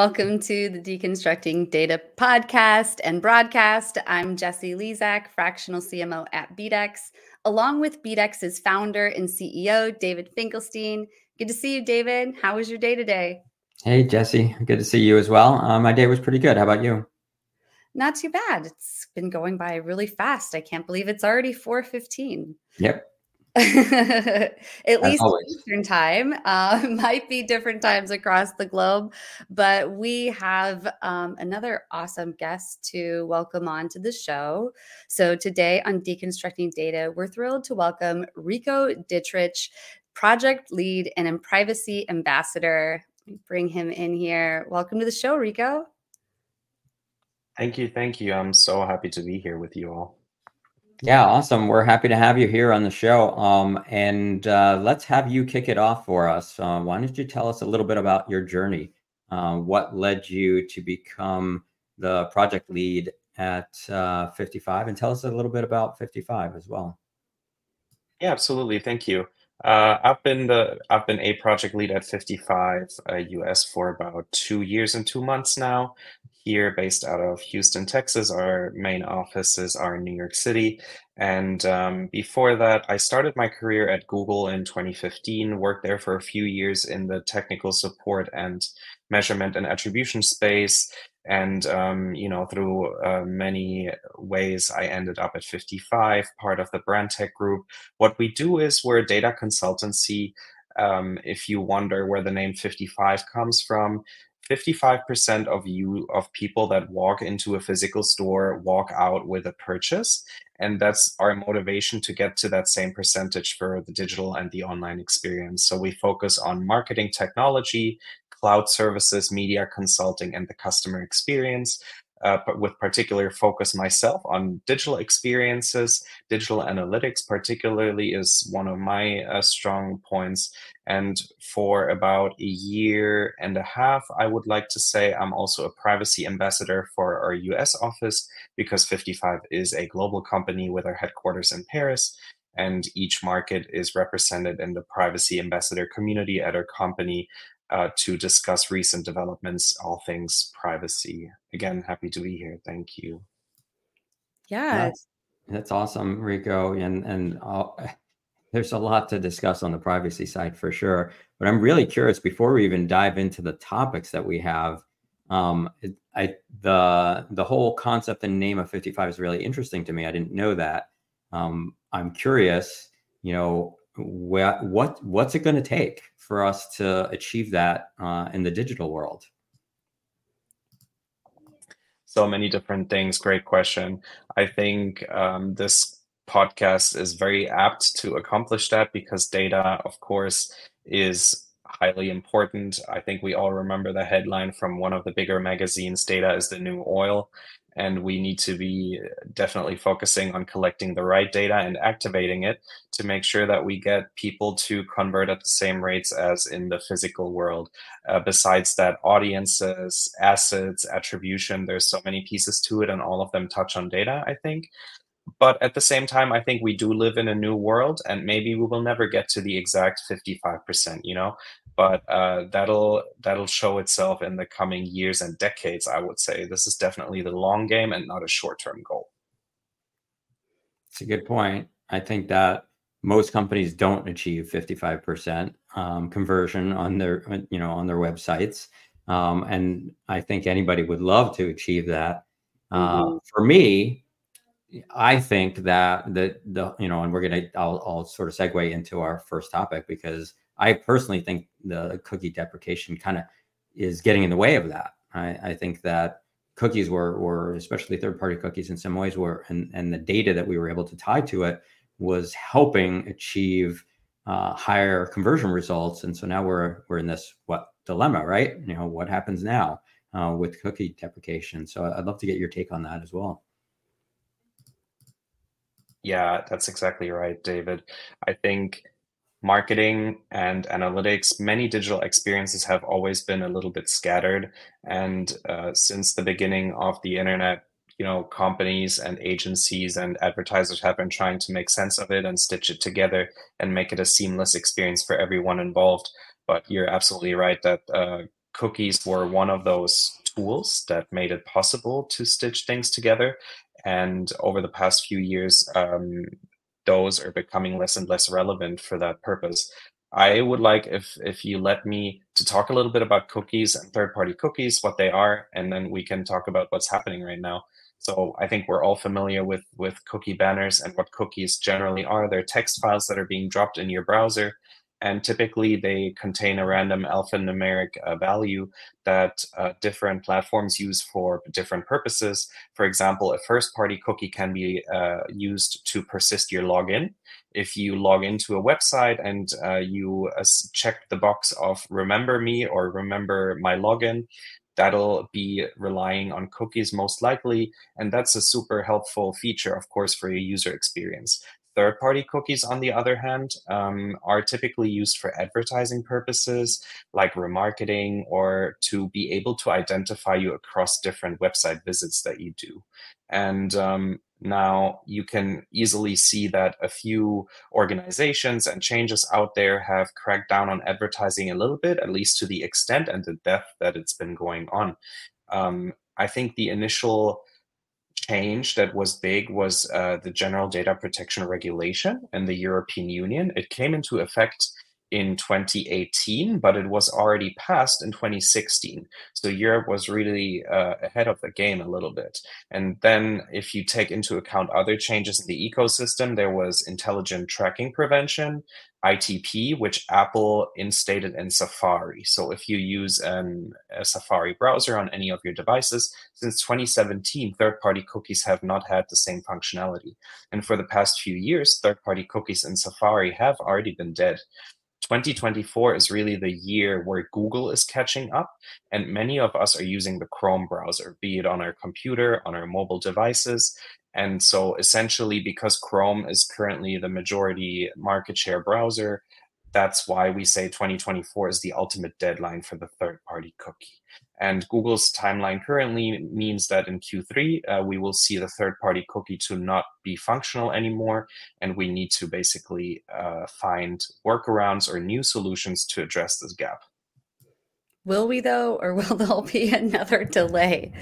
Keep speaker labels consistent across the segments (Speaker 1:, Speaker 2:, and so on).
Speaker 1: Welcome to the Deconstructing Data podcast and broadcast. I'm Jesse Lezak, fractional CMO at BDEX, along with BDEX's founder and CEO, David Finkelstein. Good to see you, David. How was your day today?
Speaker 2: Hey, Jesse. Good to see you as well. Uh, my day was pretty good. How about you?
Speaker 1: Not too bad. It's been going by really fast. I can't believe it's already 4:15.
Speaker 2: Yep.
Speaker 1: At As least always. Eastern time. Uh, might be different times across the globe, but we have um, another awesome guest to welcome on to the show. So today on Deconstructing Data, we're thrilled to welcome Rico Dittrich, project lead and privacy ambassador. Bring him in here. Welcome to the show, Rico.
Speaker 3: Thank you. Thank you. I'm so happy to be here with you all.
Speaker 2: Yeah, awesome. We're happy to have you here on the show. Um, and uh, let's have you kick it off for us. Uh, why don't you tell us a little bit about your journey? Uh, what led you to become the project lead at uh, 55? And tell us a little bit about 55 as well.
Speaker 3: Yeah, absolutely. Thank you. Uh, I've been the I've been a project lead at 55 US uh, for about two years and two months now here based out of Houston, Texas. Our main offices are in New York City. And um, before that, I started my career at Google in 2015, worked there for a few years in the technical support and measurement and attribution space. And, um, you know, through uh, many ways, I ended up at 55, part of the brand tech group. What we do is we're a data consultancy. Um, if you wonder where the name 55 comes from, 55% of you of people that walk into a physical store walk out with a purchase and that's our motivation to get to that same percentage for the digital and the online experience. So we focus on marketing technology cloud services media consulting and the customer experience uh, with particular focus myself on digital experiences. Digital analytics, particularly, is one of my uh, strong points. And for about a year and a half, I would like to say I'm also a privacy ambassador for our US office because 55 is a global company with our headquarters in Paris. And each market is represented in the privacy ambassador community at our company uh, to discuss recent developments, all things privacy. Again, happy to be here. Thank you.
Speaker 1: Yeah,
Speaker 2: that's, that's awesome, Rico. And and I'll, there's a lot to discuss on the privacy side for sure. But I'm really curious before we even dive into the topics that we have. Um, it, I the the whole concept and name of 55 is really interesting to me. I didn't know that. Um, I'm curious. You know, what what what's it going to take for us to achieve that uh, in the digital world?
Speaker 3: So many different things. Great question. I think um, this podcast is very apt to accomplish that because data, of course, is highly important. I think we all remember the headline from one of the bigger magazines data is the new oil and we need to be definitely focusing on collecting the right data and activating it to make sure that we get people to convert at the same rates as in the physical world. Uh, besides that audiences assets attribution there's so many pieces to it and all of them touch on data i think but at the same time i think we do live in a new world and maybe we will never get to the exact 55% you know? But uh, that'll that'll show itself in the coming years and decades i would say. This is definitely the long game and not a short-term goal.
Speaker 2: It's a good point. I think that most companies don't achieve 55% um, conversion on their you know on their websites. Um, and i think anybody would love to achieve that. Uh, mm-hmm. for me I think that the the you know, and we're gonna I'll, I'll sort of segue into our first topic because I personally think the cookie deprecation kind of is getting in the way of that. I, I think that cookies were, were especially third-party cookies in some ways were, and, and the data that we were able to tie to it was helping achieve uh, higher conversion results. And so now we're we're in this what dilemma, right? You know, what happens now uh, with cookie deprecation? So I'd love to get your take on that as well.
Speaker 3: Yeah, that's exactly right, David. I think marketing and analytics, many digital experiences have always been a little bit scattered. And uh, since the beginning of the internet, you know, companies and agencies and advertisers have been trying to make sense of it and stitch it together and make it a seamless experience for everyone involved. But you're absolutely right that uh, cookies were one of those tools that made it possible to stitch things together. And over the past few years, um, those are becoming less and less relevant for that purpose. I would like if if you let me to talk a little bit about cookies and third-party cookies, what they are, and then we can talk about what's happening right now. So I think we're all familiar with with cookie banners and what cookies generally are. They're text files that are being dropped in your browser and typically they contain a random alphanumeric uh, value that uh, different platforms use for different purposes. For example, a first-party cookie can be uh, used to persist your login. If you log into a website and uh, you uh, check the box of remember me or remember my login, that'll be relying on cookies most likely. And that's a super helpful feature, of course, for your user experience. Third-party cookies, on the other hand, um, are typically used for advertising purposes, like remarketing, or to be able to identify you across different website visits that you do. And um, now you can easily see that a few organizations and changes out there have cracked down on advertising a little bit, at least to the extent and the depth that it's been going on. Um, I think the initial change that was big was uh, the General Data Protection Regulation in the European Union. It came into effect in 2018, but it was already passed in 2016. So Europe was really uh, ahead of the game a little bit. And then, if you take into account other changes in the ecosystem, there was intelligent tracking prevention, ITP, which Apple instated in Safari. So if you use a Safari browser on any of your devices, since 2017, third party cookies have not had the same functionality. And for the past few years, third party cookies in Safari have already been dead. 2024 is really the year where Google is catching up, and many of us are using the Chrome browser, be it on our computer, on our mobile devices. And so, essentially, because Chrome is currently the majority market share browser, that's why we say 2024 is the ultimate deadline for the third party cookie. And Google's timeline currently means that in Q3, uh, we will see the third party cookie to not be functional anymore. And we need to basically uh, find workarounds or new solutions to address this gap.
Speaker 1: Will we, though, or will there be another delay?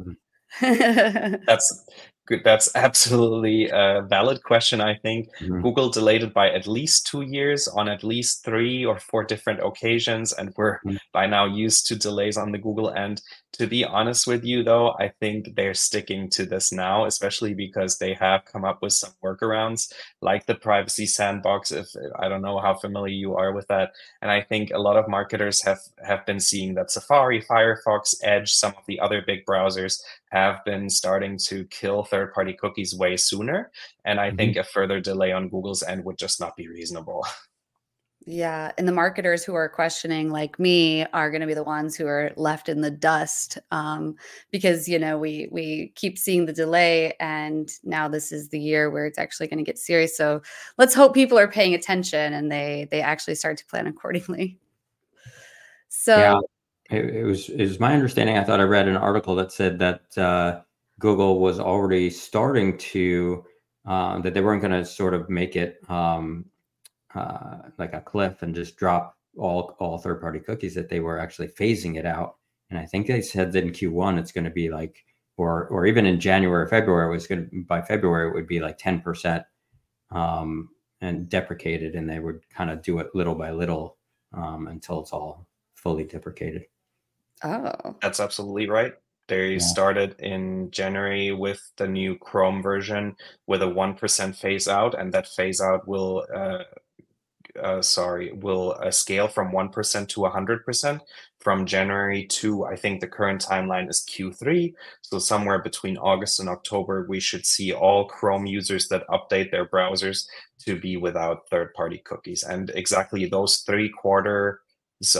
Speaker 3: Mm-hmm. That's that's absolutely a valid question. I think mm-hmm. Google delayed it by at least two years on at least three or four different occasions, and we're mm-hmm. by now used to delays on the Google end. To be honest with you, though, I think they're sticking to this now, especially because they have come up with some workarounds like the privacy sandbox. If I don't know how familiar you are with that, and I think a lot of marketers have have been seeing that Safari, Firefox, Edge, some of the other big browsers have been starting to kill third party cookies way sooner. And I mm-hmm. think a further delay on Google's end would just not be reasonable.
Speaker 1: Yeah. And the marketers who are questioning, like me, are going to be the ones who are left in the dust um, because, you know, we, we keep seeing the delay and now this is the year where it's actually going to get serious. So let's hope people are paying attention and they, they actually start to plan accordingly. So,
Speaker 2: yeah it, it, was it was my understanding. I thought I read an article that said that uh, Google was already starting to uh, that they weren't going to sort of make it um, uh, like a cliff and just drop all all third party cookies. That they were actually phasing it out. And I think they said that in Q1 it's going to be like, or or even in January, or February, it was going to by February it would be like 10 percent um, and deprecated, and they would kind of do it little by little um, until it's all fully deprecated.
Speaker 1: Oh.
Speaker 3: That's absolutely right. They yeah. started in January with the new Chrome version with a 1% phase out, and that phase out will, uh, uh, sorry, will uh, scale from 1% to 100% from January to, I think the current timeline is Q3. So, somewhere between August and October, we should see all Chrome users that update their browsers to be without third party cookies. And exactly those three quarters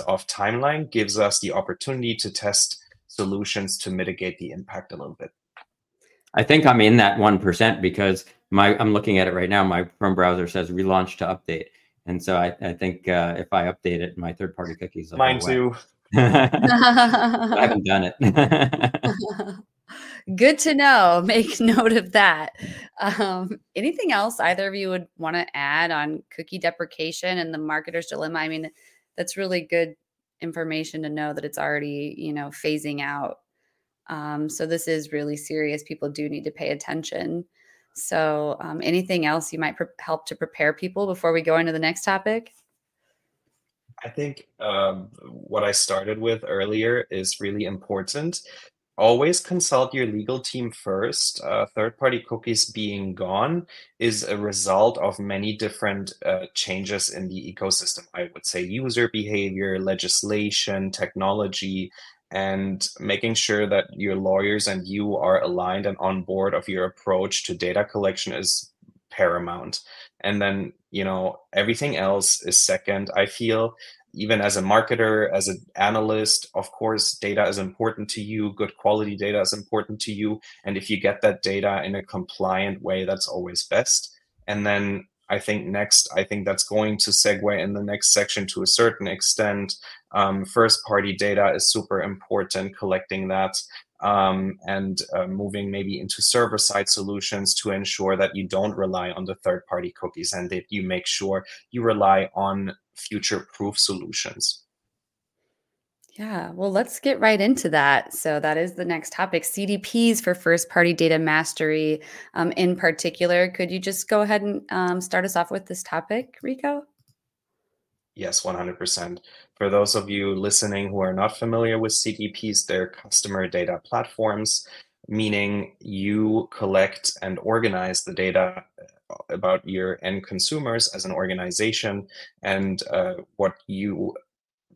Speaker 3: of timeline gives us the opportunity to test solutions to mitigate the impact a little bit.
Speaker 2: I think I'm in that 1% because my I'm looking at it right now. My Chrome browser says relaunch to update. And so I, I think uh, if I update it, my third party cookies.
Speaker 3: Mine too.
Speaker 2: I haven't done it.
Speaker 1: Good to know. Make note of that. Um, anything else either of you would want to add on cookie deprecation and the marketer's dilemma? I mean, that's really good information to know that it's already you know phasing out um, so this is really serious people do need to pay attention so um, anything else you might pre- help to prepare people before we go into the next topic
Speaker 3: I think um, what I started with earlier is really important always consult your legal team first. Uh, third party cookies being gone is a result of many different uh, changes in the ecosystem. I would say user behavior, legislation, technology, and making sure that your lawyers and you are aligned and on board of your approach to data collection is paramount. And then, you know, everything else is second. I feel even as a marketer, as an analyst, of course, data is important to you. Good quality data is important to you. And if you get that data in a compliant way, that's always best. And then I think next, I think that's going to segue in the next section to a certain extent. Um, first party data is super important, collecting that um, and uh, moving maybe into server side solutions to ensure that you don't rely on the third party cookies and that you make sure you rely on future proof solutions.
Speaker 1: Yeah, well, let's get right into that. So, that is the next topic CDPs for first party data mastery um, in particular. Could you just go ahead and um, start us off with this topic, Rico?
Speaker 3: Yes, 100%. For those of you listening who are not familiar with CDPs, they're customer data platforms, meaning you collect and organize the data about your end consumers as an organization and uh, what you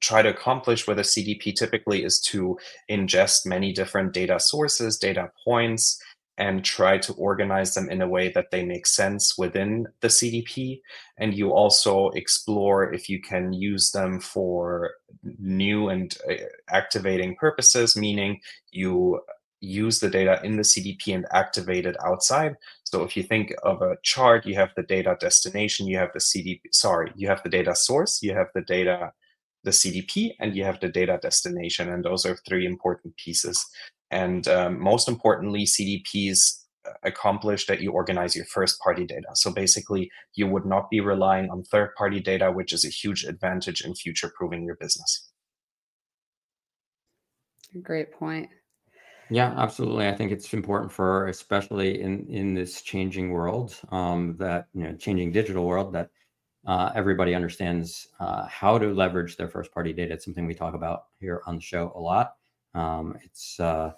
Speaker 3: try to accomplish with a CDP typically is to ingest many different data sources, data points, and try to organize them in a way that they make sense within the CDP. And you also explore if you can use them for new and uh, activating purposes, meaning you use the data in the CDP and activate it outside. So if you think of a chart, you have the data destination, you have the CDP, sorry, you have the data source, you have the data, the CDP, and you have the data destination. And those are three important pieces. And um, most importantly, CDPs uh, accomplish that you organize your first party data. So basically, you would not be relying on third party data, which is a huge advantage in future proving your business.
Speaker 1: Great point.
Speaker 2: Yeah, absolutely. I think it's important for, especially in in this changing world, um, that you know, changing digital world, that uh, everybody understands uh, how to leverage their first party data. It's something we talk about here on the show a lot. Um, it's uh,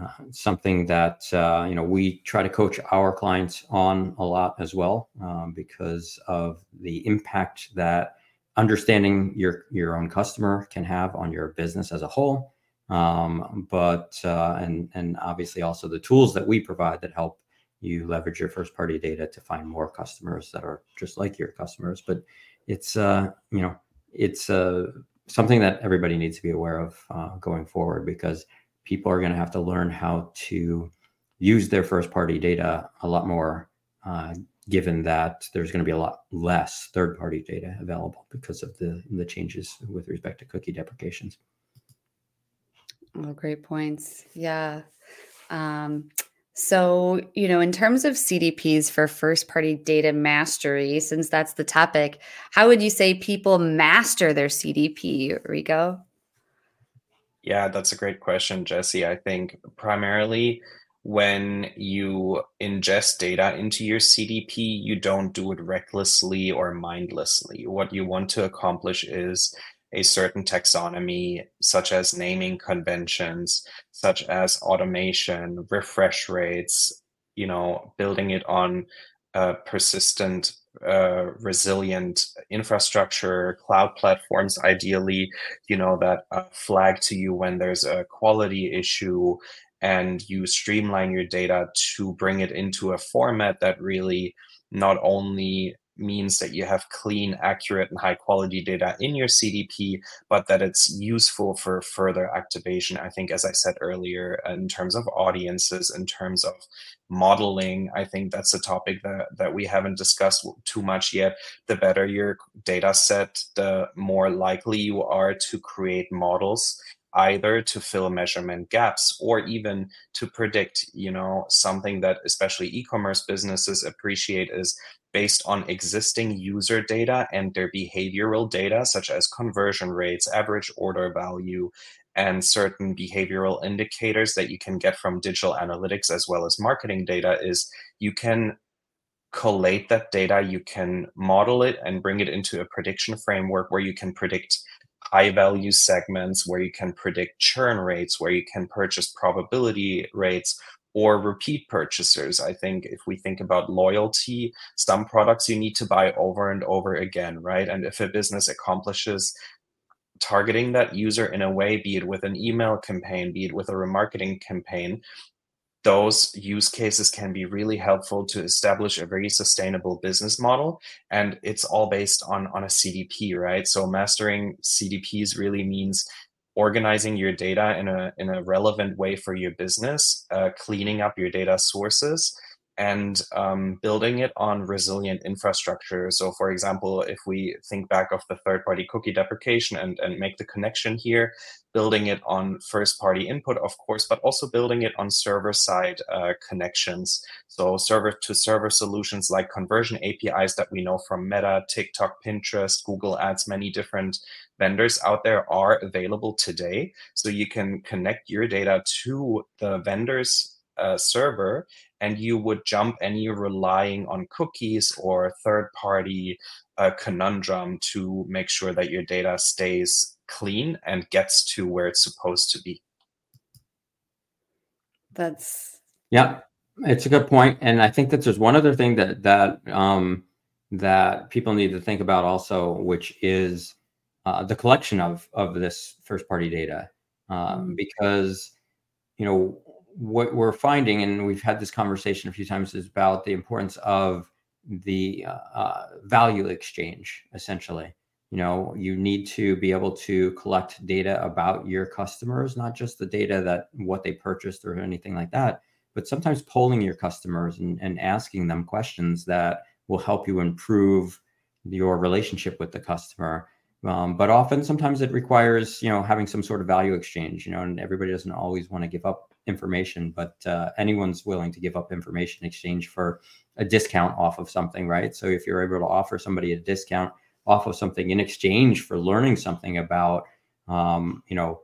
Speaker 2: uh something that uh, you know we try to coach our clients on a lot as well, um, because of the impact that understanding your your own customer can have on your business as a whole um, but uh, and and obviously also the tools that we provide that help you leverage your first party data to find more customers that are just like your customers but it's uh you know it's uh something that everybody needs to be aware of uh, going forward because people are going to have to learn how to use their first party data a lot more uh, given that there's going to be a lot less third party data available because of the the changes with respect to cookie deprecations
Speaker 1: Oh, great points. Yeah. Um, so, you know, in terms of CDPs for first party data mastery, since that's the topic, how would you say people master their CDP, Rico?
Speaker 3: Yeah, that's a great question, Jesse. I think primarily when you ingest data into your CDP, you don't do it recklessly or mindlessly. What you want to accomplish is a certain taxonomy, such as naming conventions, such as automation, refresh rates, you know, building it on persistent, uh, resilient infrastructure, cloud platforms, ideally, you know, that uh, flag to you when there's a quality issue and you streamline your data to bring it into a format that really not only means that you have clean, accurate, and high quality data in your CDP, but that it's useful for further activation. I think, as I said earlier, in terms of audiences, in terms of modeling, I think that's a topic that, that we haven't discussed too much yet. The better your data set, the more likely you are to create models either to fill measurement gaps or even to predict you know something that especially e-commerce businesses appreciate is based on existing user data and their behavioral data, such as conversion rates, average order value, and certain behavioral indicators that you can get from digital analytics as well as marketing data is you can collate that data, you can model it and bring it into a prediction framework where you can predict high value segments, where you can predict churn rates, where you can purchase probability rates, or repeat purchasers. I think if we think about loyalty, some products you need to buy over and over again, right? And if a business accomplishes targeting that user in a way, be it with an email campaign, be it with a remarketing campaign, those use cases can be really helpful to establish a very sustainable business model and it's all based on on a cdp right so mastering cdps really means organizing your data in a in a relevant way for your business uh, cleaning up your data sources and um, building it on resilient infrastructure. So, for example, if we think back of the third party cookie deprecation and, and make the connection here, building it on first party input, of course, but also building it on server side uh, connections. So, server to server solutions like conversion APIs that we know from Meta, TikTok, Pinterest, Google Ads, many different vendors out there are available today. So, you can connect your data to the vendors uh, server and you would jump any relying on cookies or third party uh, conundrum to make sure that your data stays clean and gets to where it's supposed to be.
Speaker 1: That's
Speaker 2: yeah, it's a good point, and I think that there's one other thing that that um, that people need to think about also, which is uh, the collection of of this first party data, um, mm-hmm. because you know what we're finding, and we've had this conversation a few times, is about the importance of the uh, uh, value exchange. Essentially, you know, you need to be able to collect data about your customers, not just the data that what they purchased or anything like that, but sometimes polling your customers and, and asking them questions that will help you improve your relationship with the customer. Um, but often, sometimes it requires, you know, having some sort of value exchange, you know, and everybody doesn't always want to give up information, but uh, anyone's willing to give up information in exchange for a discount off of something, right? So if you're able to offer somebody a discount off of something in exchange for learning something about, um, you know,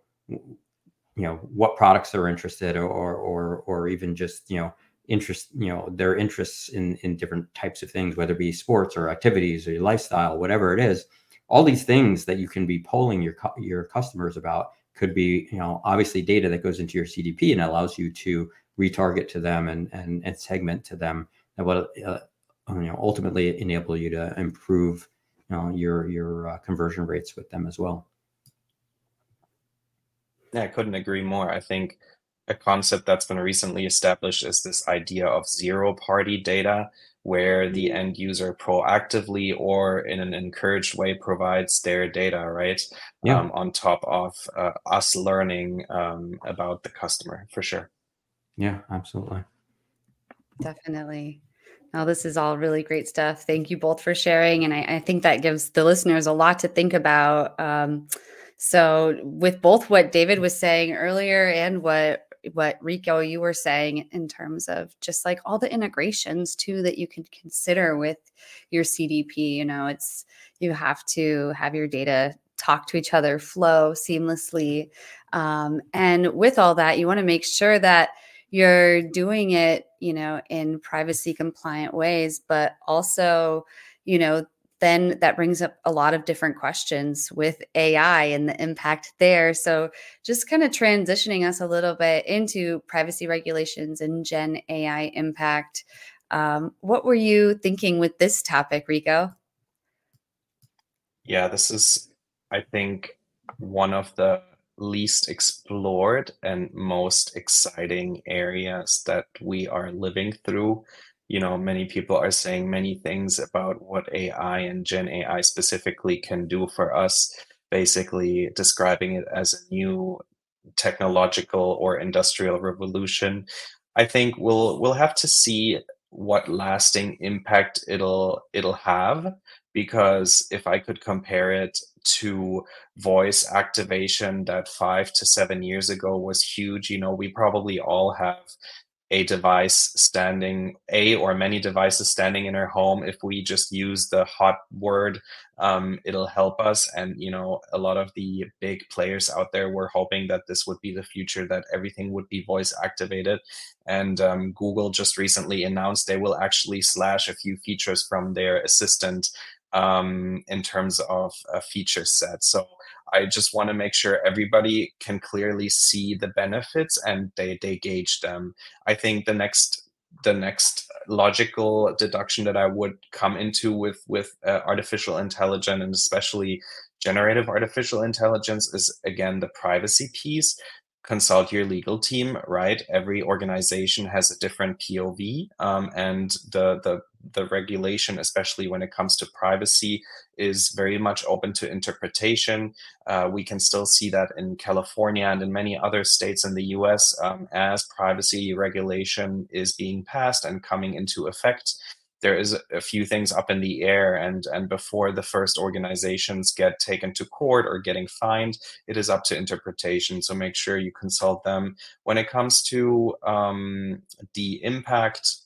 Speaker 2: you know what products they're interested or or or even just you know interest you know their interests in in different types of things whether it be sports or activities or lifestyle whatever it is all these things that you can be polling your your customers about could be you know obviously data that goes into your cdp and allows you to retarget to them and and, and segment to them that will uh, you know ultimately enable you to improve you know, your your uh, conversion rates with them as well.
Speaker 3: Yeah i couldn't agree more. I think a concept that's been recently established is this idea of zero party data where the end user proactively or in an encouraged way provides their data, right? Yeah. Um, on top of uh, us learning um, about the customer for sure.
Speaker 2: Yeah, absolutely.
Speaker 1: Definitely. Now, this is all really great stuff. Thank you both for sharing. And I, I think that gives the listeners a lot to think about. Um, so, with both what David was saying earlier and what what Rico you were saying in terms of just like all the integrations too that you can consider with your CDP. You know, it's you have to have your data talk to each other, flow seamlessly, um, and with all that, you want to make sure that you're doing it, you know, in privacy compliant ways, but also, you know, then that brings up a lot of different questions with AI and the impact there. So, just kind of transitioning us a little bit into privacy regulations and Gen AI impact. Um, what were you thinking with this topic, Rico?
Speaker 3: Yeah, this is, I think, one of the least explored and most exciting areas that we are living through you know many people are saying many things about what ai and gen ai specifically can do for us basically describing it as a new technological or industrial revolution. I think we'll we'll have to see what lasting impact it'll it'll have because if i could compare it to voice activation that 5 to 7 years ago was huge you know we probably all have a device standing a or many devices standing in our home. If we just use the hot word um, it'll help us. And you know a lot of the big players out there were hoping that this would be the future that everything would be voice activated. And um, google just recently announced they will actually slash a few features from their assistant um, in terms of a feature set. So I just want to make sure everybody can clearly see the benefits and they they gauge them. I think the next the next logical deduction that I would come into with with uh, artificial intelligence and especially generative artificial intelligence is again the privacy piece consult your legal team right every organization has a different pov um, and the the the regulation, especially when it comes to privacy, is very much open to interpretation. Uh, we can still see that in California and in many other states in the US um, as privacy regulation is being passed and coming into effect. There is a few things up in the air, and, and before the first organizations get taken to court or getting fined, it is up to interpretation. So make sure you consult them. When it comes to um, the impact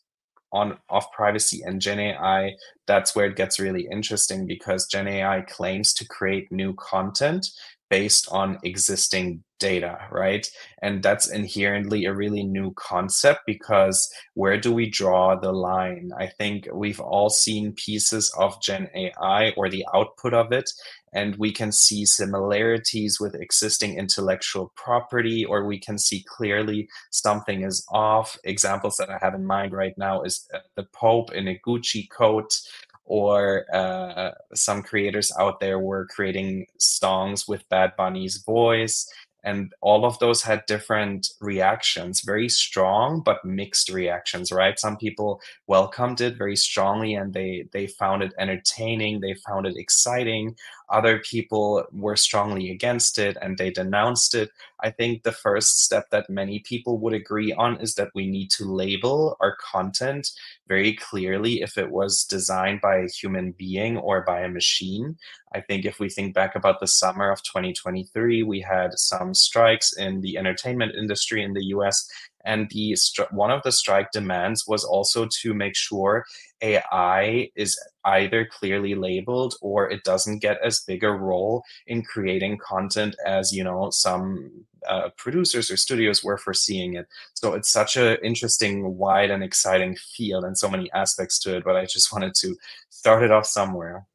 Speaker 3: on off privacy and Gen AI, that's where it gets really interesting because Gen AI claims to create new content based on existing data, right? And that's inherently a really new concept because where do we draw the line? I think we've all seen pieces of Gen AI or the output of it, and we can see similarities with existing intellectual property, or we can see clearly something is off. Examples that I have in mind right now is uh, the Pope in a Gucci coat, or uh, some creators out there were creating songs with Bad Bunny's voice and all of those had different reactions very strong but mixed reactions right some people welcomed it very strongly and they they found it entertaining they found it exciting other people were strongly against it and they denounced it i think the first step that many people would agree on is that we need to label our content very clearly if it was designed by a human being or by a machine I think if we think back about the summer of 2023, we had some strikes in the entertainment industry in the US. And the one of the strike demands was also to make sure AI is either clearly labeled or it doesn't get as big a role in creating content as you know some uh, producers or studios were foreseeing it. So it's such an interesting, wide, and exciting field, and so many aspects to it. But I just wanted to start it off somewhere.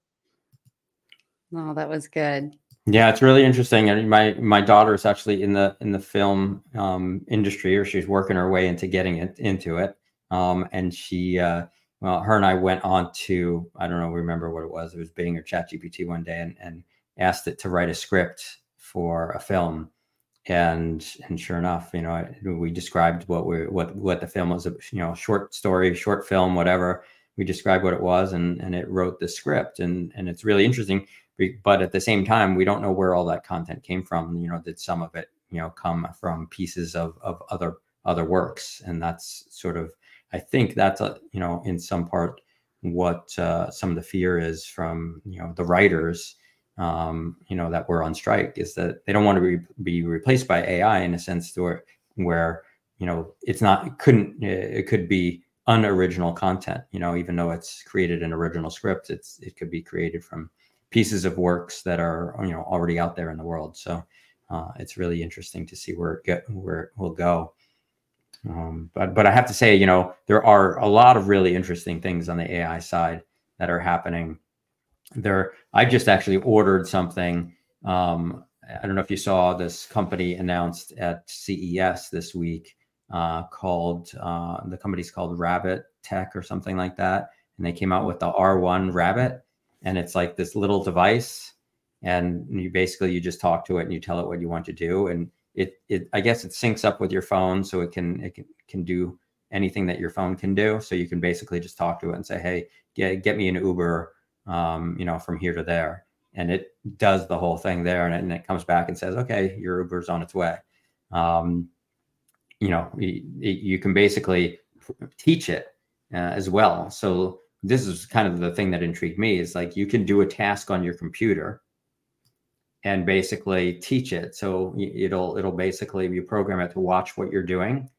Speaker 1: Oh, that was good.
Speaker 2: Yeah, it's really interesting. And my my daughter is actually in the in the film um, industry, or she's working her way into getting it into it. Um, and she, uh, well, her and I went on to I don't know, remember what it was. It was Bing or ChatGPT one day, and and asked it to write a script for a film. And and sure enough, you know, we described what we what what the film was, you know, short story, short film, whatever. We described what it was, and and it wrote the script, and and it's really interesting but at the same time we don't know where all that content came from. You know did some of it you know come from pieces of of other other works? And that's sort of i think that's a you know in some part what uh, some of the fear is from you know the writers um, you know that were on strike is that they don't want to be, be replaced by ai in a sense where where you know it's not it couldn't it could be unoriginal content you know even though it's created an original script it's it could be created from pieces of works that are you know already out there in the world. So uh, it's really interesting to see where it get where it will go. Um, but but I have to say, you know, there are a lot of really interesting things on the AI side that are happening. There, I just actually ordered something. Um, I don't know if you saw this company announced at CES this week uh, called uh, the company's called Rabbit Tech or something like that, and they came out with the R1 Rabbit, and it's like this little device and you basically you just talk to it and you tell it what you want to do. And it it i guess it syncs up with your phone so it can it can, can do anything that your phone can do. So you can basically just talk to it and say hey get, get me an uber um, you know from here to there. And it does the whole thing there and it, and it comes back and says okay your uber's on its way. Um, you know you, you can basically teach it uh, as well. So this is kind of the thing that intrigued me is like you can do a task on your computer and basically teach it so it'll it'll basically you program it to watch what you're doing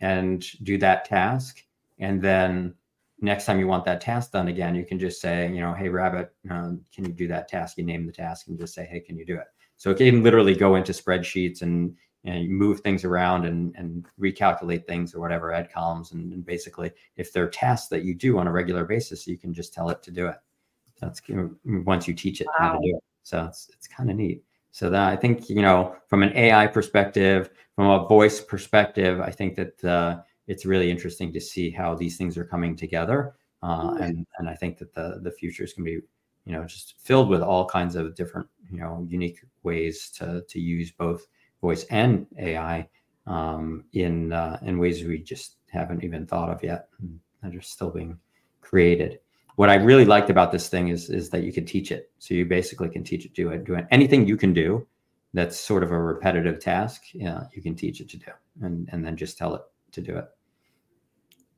Speaker 2: and do that task. And then next time you want that task done again, you can just say, you know, hey, Rabbit, um, can you do that task? You name the task and just say, hey, can you do it? So it can literally go into spreadsheets and, and move things around and, and recalculate things or whatever, add columns. And, and basically, if they're tasks that you do on a regular basis, you can just tell it to do it. That's once you teach it wow. how to do it. So it's, it's kind of neat. So that I think, you know, from an AI perspective, from a voice perspective, I think that uh, it's really interesting to see how these things are coming together. Uh, and and I think that the the future is going to be you know just filled with all kinds of different you know unique ways to to use both voice and AI um, in uh, in ways we just haven't even thought of yet that are still being created. What I really liked about this thing is is that you can teach it. So you basically can teach it do it do it anything you can do that's sort of a repetitive task. Yeah, you can teach it to do, and and then just tell it to do it.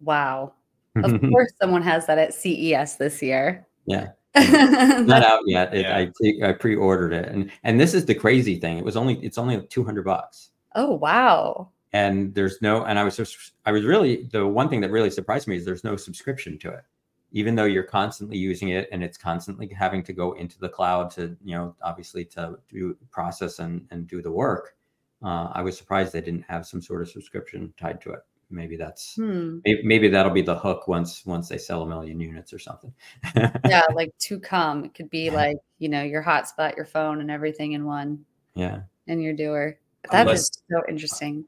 Speaker 1: Wow. Of course, someone has that at CES this year.
Speaker 2: Yeah. not out yet. It, yeah. I, I pre-ordered it, and and this is the crazy thing. It was only it's only two hundred bucks.
Speaker 1: Oh wow!
Speaker 2: And there's no, and I was just I was really the one thing that really surprised me is there's no subscription to it, even though you're constantly using it and it's constantly having to go into the cloud to you know obviously to do process and and do the work. Uh, I was surprised they didn't have some sort of subscription tied to it maybe that's hmm. maybe, maybe, that'll be the hook once once they sell a million units or something.
Speaker 1: Yeah like to come. It could be like you know your hotspot your phone and everything in one.
Speaker 2: Yeah.
Speaker 1: And your doer. That unless, is so interesting.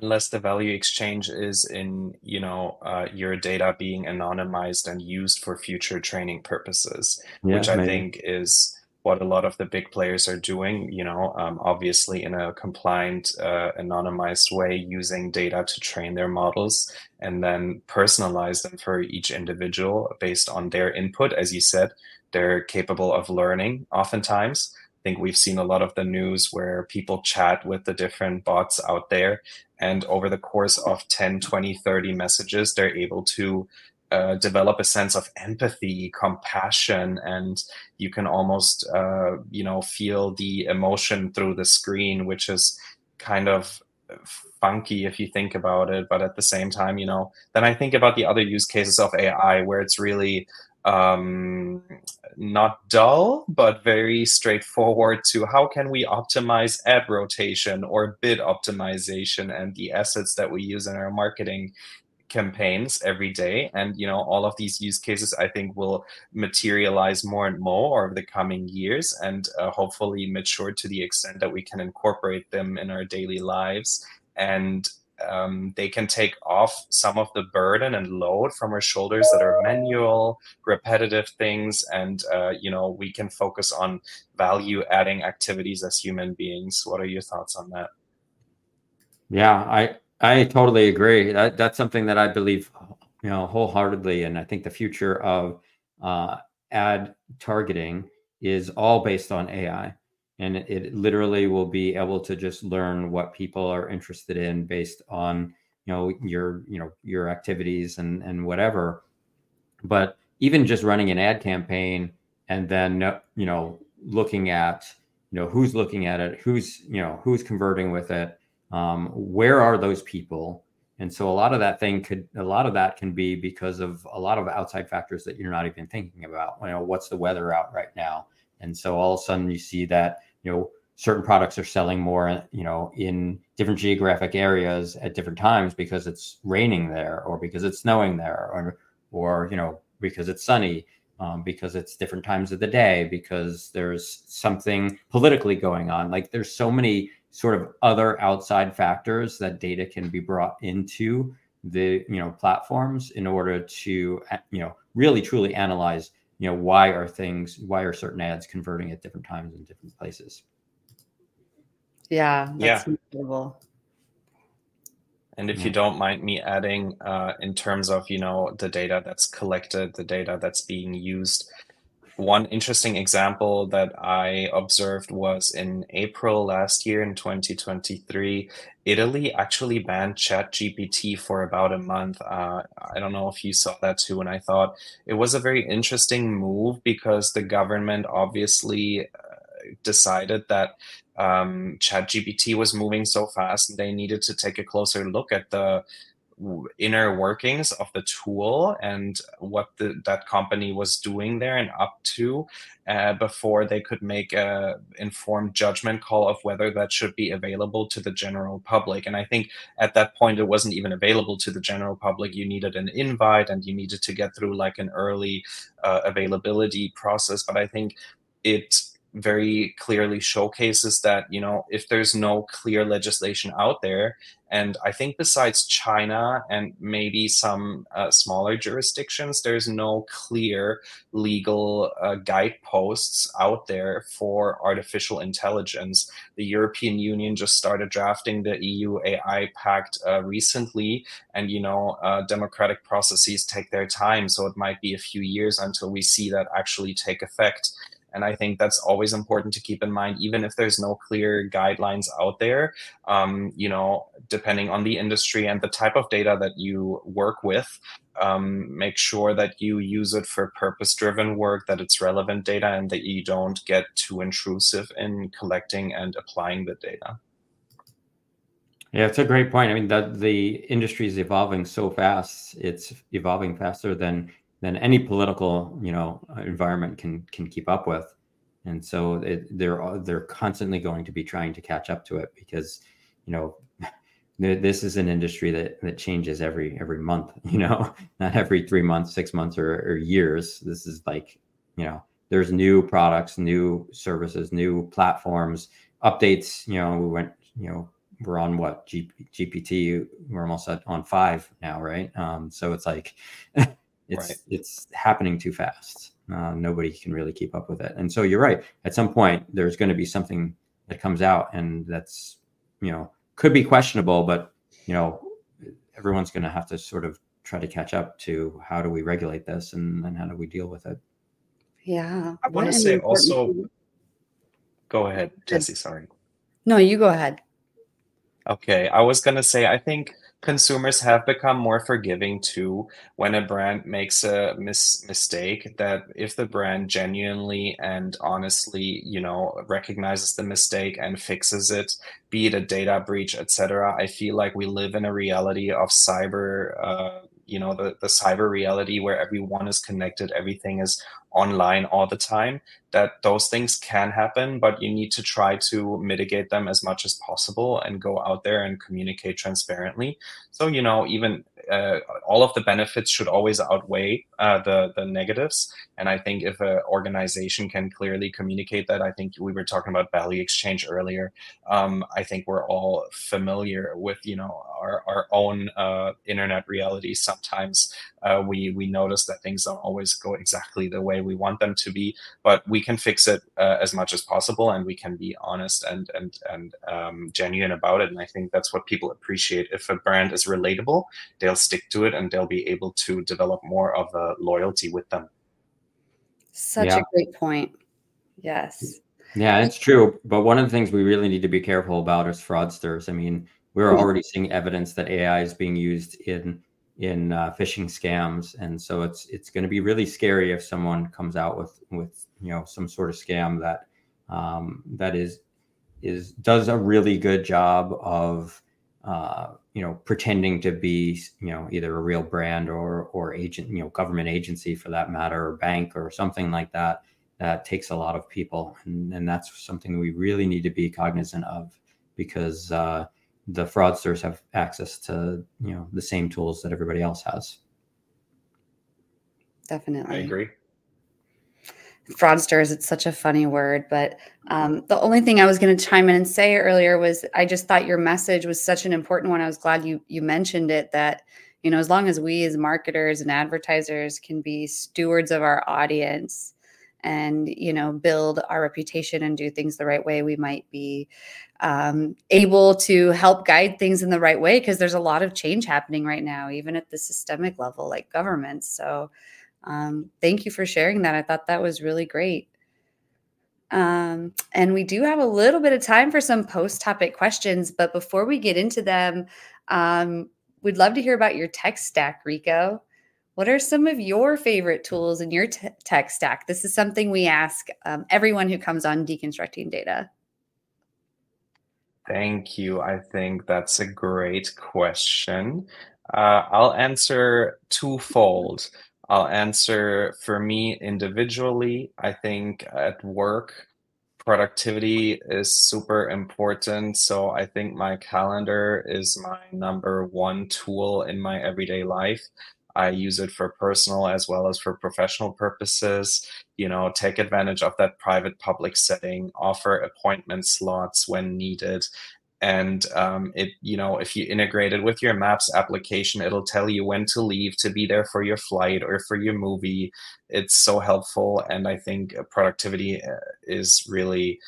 Speaker 3: Unless the value exchange is in you know uh, your data being anonymized and used for future training purposes yeah, which i maybe. think is what a lot of the big players are doing, you know, um, obviously in a compliant, uh, anonymized way, using data to train their models and then personalize them for each individual based on their input. As you said, they're capable of learning oftentimes. I think we've seen a lot of the news where people chat with the different bots out there. And over the course of 10, 20, 30 messages, they're able to uh, develop a sense of empathy, compassion, and you can almost, uh, you know, feel the emotion through the screen, which is kind of funky if you think about it. But at the same time, you know, then I think about the other use cases of AI where it's really um, not dull, but very straightforward to how can we optimize ad rotation or bid optimization and the assets that we use in our marketing campaigns every day and you know all of these use cases i think will materialize more and more over the coming years and uh, hopefully mature to the extent that we can incorporate them in our daily lives. And um, they can take off some of the burden and load from our shoulders that are manual repetitive things and uh, you know we can focus on value adding activities as human beings. What are your thoughts on that?
Speaker 2: Yeah i I totally agree. That, that's something that I believe, you know, wholeheartedly. And I think the future of uh, ad targeting is all based on AI. And it, it literally will be able to just learn what people are interested in based on, you know, your, you know, your activities and, and whatever. But even just running an ad campaign and then, you know, looking at, you know, who's looking at it, who's, you know, who's converting with it, um, where are those people? And so a lot of that thing could a lot of that can be because of a lot of outside factors that you're not even thinking about. You know what's the weather out right now? And so all of a sudden you see that you know certain products are selling more you know in different geographic areas at different times because it's raining there or because it's snowing there or or you know because it's sunny um, because it's different times of the day because there's something politically going on. Like there's so many sort of other outside factors that data can be brought into the you know platforms in order to you know really truly analyze you know why are things why are certain ads converting at different times in different places.
Speaker 1: Yeah
Speaker 3: yeah. incredible. and if you don't mind me adding uh, in terms of you know the data that's collected the data that's being used one interesting example that I observed was in April last year in 2023, Italy actually banned ChatGPT for about a month. Uh, I don't know if you saw that too. And I thought it was a very interesting move because the government obviously uh, decided that um, ChatGPT was moving so fast and they needed to take a closer look at the inner workings of the tool and what the, that company was doing there and up to uh, before they could make a informed judgment call of whether that should be available to the general public. And i think at that point it wasn't even available to the general public. You needed an invite and you needed to get through like an early uh, availability process. But i think it very clearly showcases that you know if there's no clear legislation out there and i think besides china and maybe some uh, smaller jurisdictions there's no clear legal uh, guideposts out there for artificial intelligence. The european union just started drafting the eu ai pact uh, recently and you know uh, democratic processes take their time so it might be a few years until we see that actually take effect and I think that's always important to keep in mind, even if there's no clear guidelines out there. Um, you know, depending on the industry and the type of data that you work with, um, make sure that you use it for purpose driven work, that it's relevant data, and that you don't get too intrusive in collecting and applying the data.
Speaker 2: Yeah, it's a great point. I mean, the industry is evolving so fast; it's evolving faster than than any political you know environment can can keep up with. And so it, they're they're constantly going to be trying to catch up to it because you know this is an industry that that changes every every month you know not every three months six months or, or years. This is like you know there's new products new services new platforms updates you know we went you know we're on what G, gpt we're almost at, on five now right? Um, so it's like It's right. it's happening too fast. Uh, nobody can really keep up with it. And so you're right. At some point, there's going to be something that comes out, and that's you know could be questionable, but you know everyone's going to have to sort of try to catch up to how do we regulate this and, and how do we deal with it.
Speaker 1: Yeah,
Speaker 3: I want to say also. Thing. Go ahead, Jesse. Sorry.
Speaker 1: No, you go ahead.
Speaker 3: Okay, I was going to say I think consumers have become more forgiving too when a brand makes a mis- mistake that if the brand genuinely and honestly you know recognizes the mistake and fixes it be it a data breach etc i feel like we live in a reality of cyber uh, you know the, the cyber reality where everyone is connected everything is online all the time that those things can happen but you need to try to mitigate them as much as possible and go out there and communicate transparently so you know even uh, all of the benefits should always outweigh uh, the the negatives. And I think if an organization can clearly communicate that, I think we were talking about value exchange earlier. Um, I think we're all familiar with you know our our own uh, internet reality. Sometimes uh, we we notice that things don't always go exactly the way we want them to be, but we can fix it uh, as much as possible, and we can be honest and and and um, genuine about it. And I think that's what people appreciate. If a brand is relatable, they'll stick to it, and they'll be able to develop more of a loyalty with them.
Speaker 1: Such yeah. a great point. Yes.
Speaker 2: Yeah, it's true. But one of the things we really need to be careful about is fraudsters. I mean, we're already seeing evidence that AI is being used in in uh, phishing scams, and so it's it's going to be really scary if someone comes out with with you know some sort of scam that um, that is is does a really good job of uh, you know pretending to be you know either a real brand or or agent you know government agency for that matter or bank or something like that that takes a lot of people. And, and that's something we really need to be cognizant of because uh, the fraudsters have access to you know the same tools that everybody else has.
Speaker 1: Definitely.
Speaker 3: I agree.
Speaker 1: Fraudsters it's such a funny word but um, the only thing i was going to chime in and say earlier was i just thought your message was such an important one. I was glad you you mentioned it that you know as long as we as marketers and advertisers can be stewards of our audience and you know build our reputation and do things the right way we might be um, able to help guide things in the right way because there's a lot of change happening right now even at the systemic level like governments so um, thank you for sharing that. I thought that was really great. Um, and we do have a little bit of time for some post topic questions, but before we get into them, um, we'd love to hear about your tech stack, Rico. What are some of your favorite tools in your t- tech stack? This is something we ask um, everyone who comes on deconstructing data.
Speaker 3: Thank you. I think that's a great question. Uh, I'll answer twofold. I'll answer for me individually. I think at work, productivity is super important. So I think my calendar is my number one tool in my everyday life. I use it for personal as well as for professional purposes. You know, take advantage of that private public setting, offer appointment slots when needed, and um, it you know if you integrate it with your maps application it'll tell you when to leave to be there for your flight or for your movie it's so helpful and i think productivity uh, is really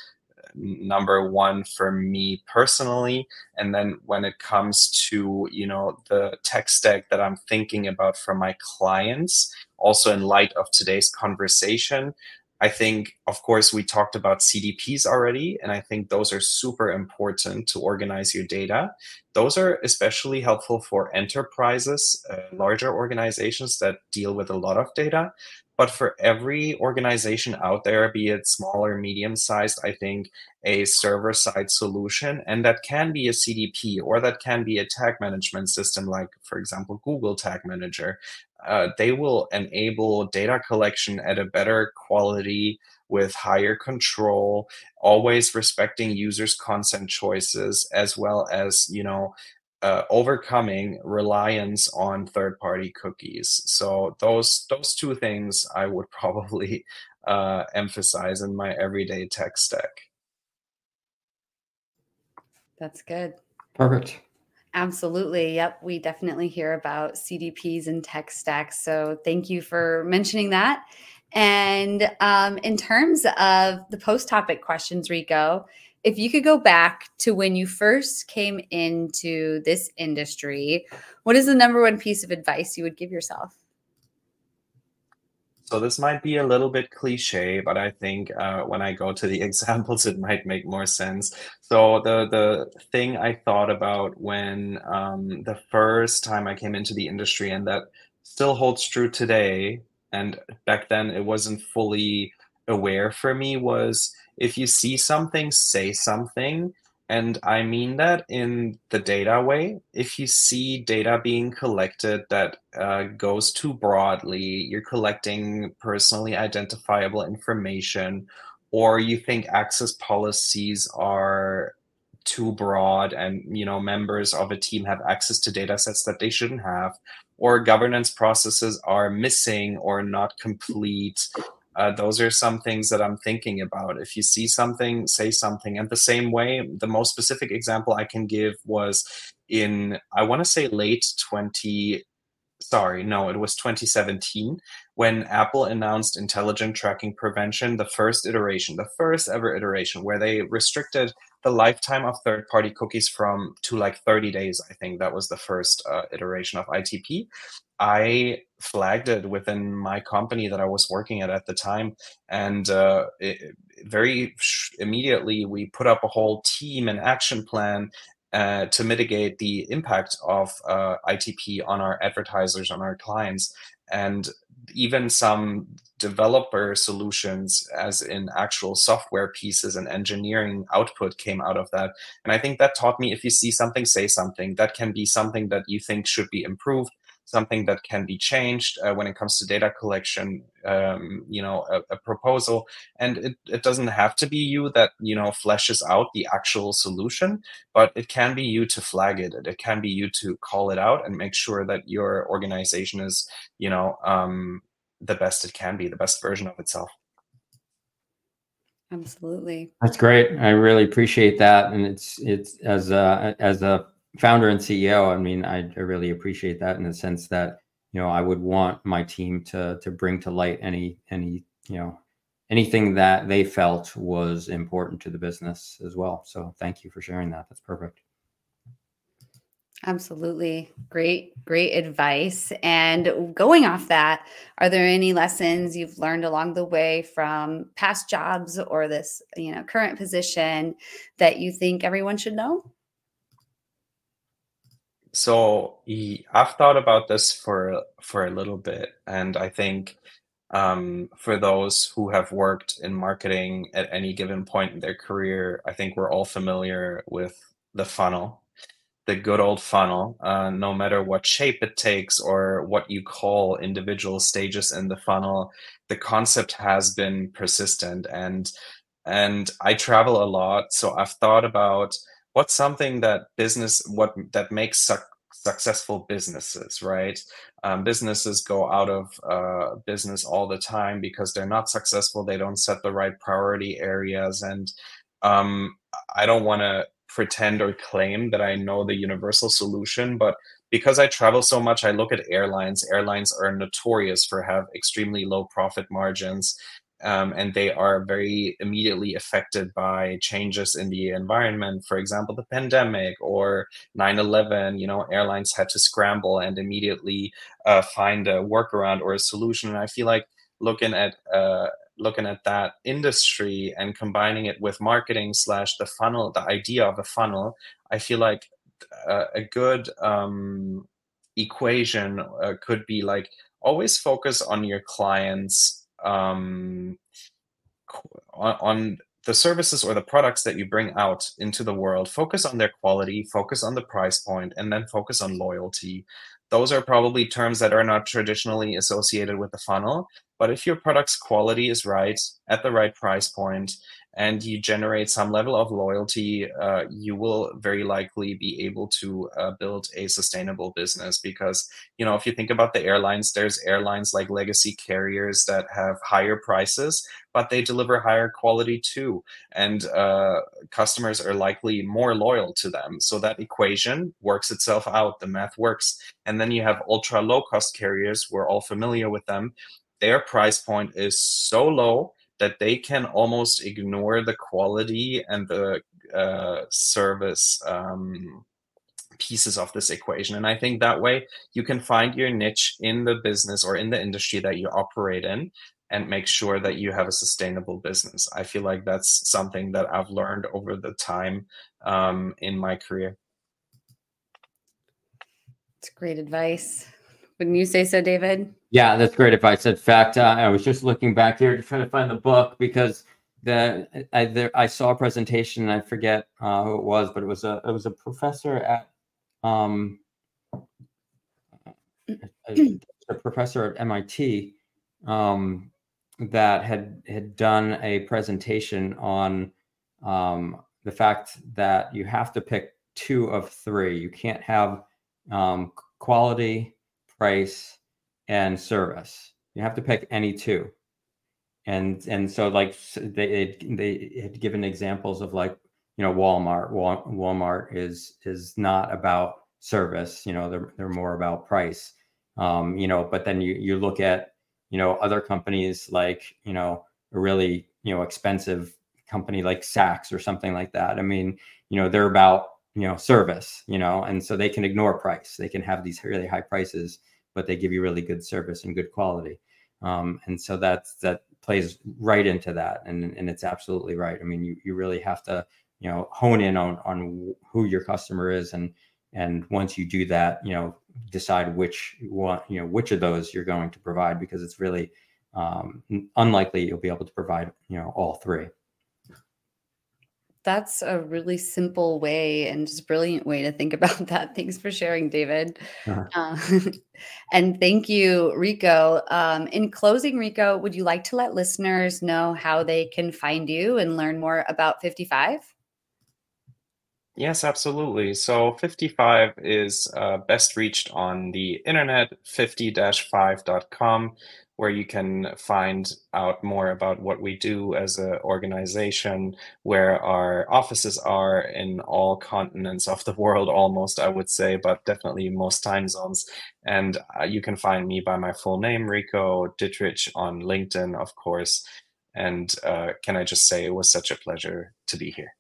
Speaker 3: number one for me personally and then when it comes to you know the tech stack that i'm thinking about for my clients also in light of today's conversation I think, of course, we talked about CDPs already, and I think those are super important to organize your data. Those are especially helpful for enterprises, uh, larger organizations that deal with a lot of data. But for every organization out there, be it small or medium sized, I think a server side solution, and that can be a CDP or that can be a tag management system, like, for example, Google Tag Manager, uh, they will enable data collection at a better quality with higher control always respecting users consent choices as well as you know uh, overcoming reliance on third party cookies so those those two things i would probably uh, emphasize in my everyday tech stack
Speaker 1: that's good
Speaker 2: perfect
Speaker 1: Absolutely. Yep. We definitely hear about CDPs and tech stacks. So thank you for mentioning that. And um, in terms of the post topic questions, Rico, if you could go back to when you first came into this industry, what is the number one piece of advice you would give yourself?
Speaker 3: So this might be a little bit cliche, but I think uh, when I go to the examples, it might make more sense. So the the thing I thought about when um, the first time I came into the industry, and that still holds true today, and back then it wasn't fully aware for me, was if you see something, say something. And I mean that in the data way. If you see data being collected that uh, goes too broadly, you're collecting personally identifiable information, or you think access policies are too broad and you know members of a team have access to data sets that they shouldn't have or governance processes are missing or not complete uh, those are some things that I'm thinking about. If you see something, say something. And the same way, the most specific example I can give was in, I want to say late 20, sorry, no, it was 2017 when Apple announced intelligent tracking prevention, the first iteration, the first ever iteration, where they restricted the lifetime of third party cookies from to like 30 days. I think that was the first uh, iteration of ITP. I flagged it within my company that I was working at at the time, and uh, it, very immediately we put up a whole team and action plan uh, to mitigate the impact of uh, ITP on our advertisers, on our clients, and even some developer solutions, as in actual software pieces and engineering output, came out of that. And I think that taught me if you see something, say something. That can be something that you think should be improved something that can be changed uh, when it comes to data collection um, you know a, a, proposal. And it, it doesn't have to be you that you know fleshes out the actual solution but it can be you to flag it. It can be you to call it out and make sure that your organization is you know um, the best it can be the best version of itself.
Speaker 1: Absolutely.
Speaker 2: That's great. I really appreciate that. And it's it's as a as a founder and CEO, I mean, I, I, really appreciate that in the sense that you know I would want my team to to bring to light any any you know anything that they felt was important to the business as well. So thank you for sharing that. That's perfect.
Speaker 1: Absolutely. Great, great advice. And going off that, are there any lessons you've learned along the way from past jobs or this, you know, current position that you think everyone should know?
Speaker 3: So I've thought about this for for a little bit, and I think um, for those who have worked in marketing at any given point in their career, I think we're all familiar with the funnel, the good old funnel. Uh, no matter what shape it takes or what you call individual stages in the funnel, the concept has been persistent and and I travel a lot, so I've thought about what's something that business what that makes su- successful businesses right? Um, businesses go out of uh, business all the time because they're not successful they don't set the right priority areas and um, i don't want to pretend or claim that i know the universal solution but because i travel so much i look at airlines. Airlines are notorious for have extremely low profit margins um, and they are very immediately affected by changes in the environment for example the pandemic or 9-11 you know airlines had to scramble and immediately uh, find a workaround or a solution. And i feel like looking at uh, looking at that industry and combining it with marketing slash the funnel the idea of a funnel i feel like uh, a good um, equation uh, could be like always focus on your clients um, on, on the services or the products that you bring out into the world focus on their quality focus on the price point and then focus on loyalty. Those are probably terms that are not traditionally associated with the funnel but if your product's quality is right at the right price point and you generate some level of loyalty, uh, you will very likely be able to uh, build a sustainable business. Because, you know, if you think about the airlines, there's airlines like legacy carriers that have higher prices, but they deliver higher quality too. And uh, customers are likely more loyal to them. So that equation works itself out. The math works. And then you have ultra low cost carriers. We're all familiar with them. Their price point is so low that they can almost ignore the quality and the uh, service um, pieces of this equation. And I think that way you can find your niche in the business or in the industry that you operate in and make sure that you have a sustainable business. I feel like that's something that I've learned over the time um, in my career.
Speaker 1: It's great advice. Wouldn't you say so, David?
Speaker 2: Yeah, that's great advice. In fact, uh, I was just looking back here to try to find the book because the I there, I saw a presentation. I forget uh, who it was, but it was a it was a professor at um a, a professor at MIT um, that had had done a presentation on um, the fact that you have to pick two of three. You can't have um, quality price, and service. You have to pick any two. And and so like they they had given examples of like you know Walmart. Walmart is is not about service. You know they're they're more about price. Um, you know, but then you you look at you know other companies like you know a really you know expensive company like Saks or something like that. I mean, you know, they're about you know service you know and so they can ignore price. They can have these really high prices but they give you really good service and good quality. Um, and so that's that plays right into that and and it's absolutely right. I mean you, you really have to you know hone in on on who your customer is and and once you do that you know decide which one you know which of those you're going to provide because it's really um, unlikely you'll be able to provide you know all three
Speaker 1: that's a really simple way and just brilliant way to think about that. Thanks for sharing, David. Uh-huh. Uh, and thank you, Rico. Um, in closing, Rico, would you like to let listeners know how they can find you and learn more about 55?
Speaker 3: Yes, absolutely. So 55 is uh, best reached on the internet, fifty-five.com where you can find out more about what we do as an organization, where our offices are in all continents of the world, almost, I would say, but definitely most time zones. And uh, you can find me by my full name, Rico Dittrich, on LinkedIn, of course. And uh, can I just say it was such a pleasure to be here?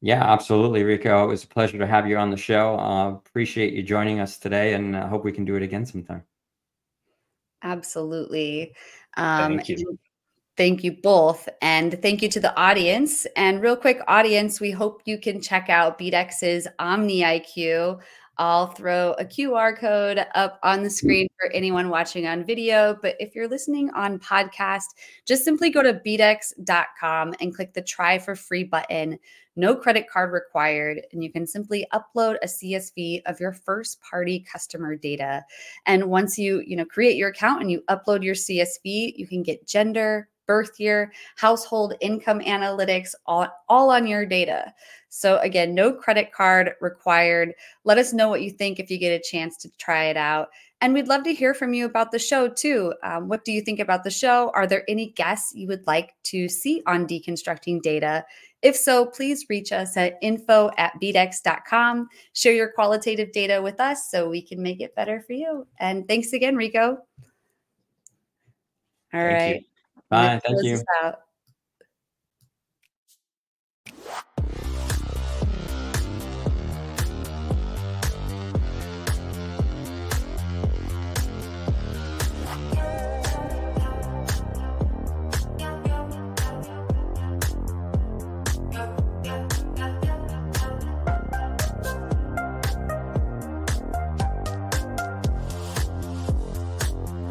Speaker 2: Yeah, absolutely, Rico. It was a pleasure to have you on the show. Uh, appreciate you joining us today and I uh, hope we can do it again sometime.
Speaker 1: Absolutely. Um,
Speaker 3: thank you.
Speaker 1: Thank you both. And thank you to the audience. And real quick, audience, we hope you can check out BDEX's Omni IQ. I'll throw a QR code up on the mm. screen for anyone watching on video. But if you're listening on podcast, just simply go to bdex.com and click the try for free button. No credit card required. And you can simply upload a CSV of your first party customer data. And once you, you know, create your account and you upload your CSV, you can get gender, birth year, household income analytics, all, all on your data. So, again, no credit card required. Let us know what you think if you get a chance to try it out. And we'd love to hear from you about the show too. Um, what do you think about the show? Are there any guests you would like to see on deconstructing data? If so, please reach us at info at bdex.com. Share your qualitative data with us so we can make it better for you. And thanks again, Rico. All Thank right.
Speaker 2: You. Bye. Thank you.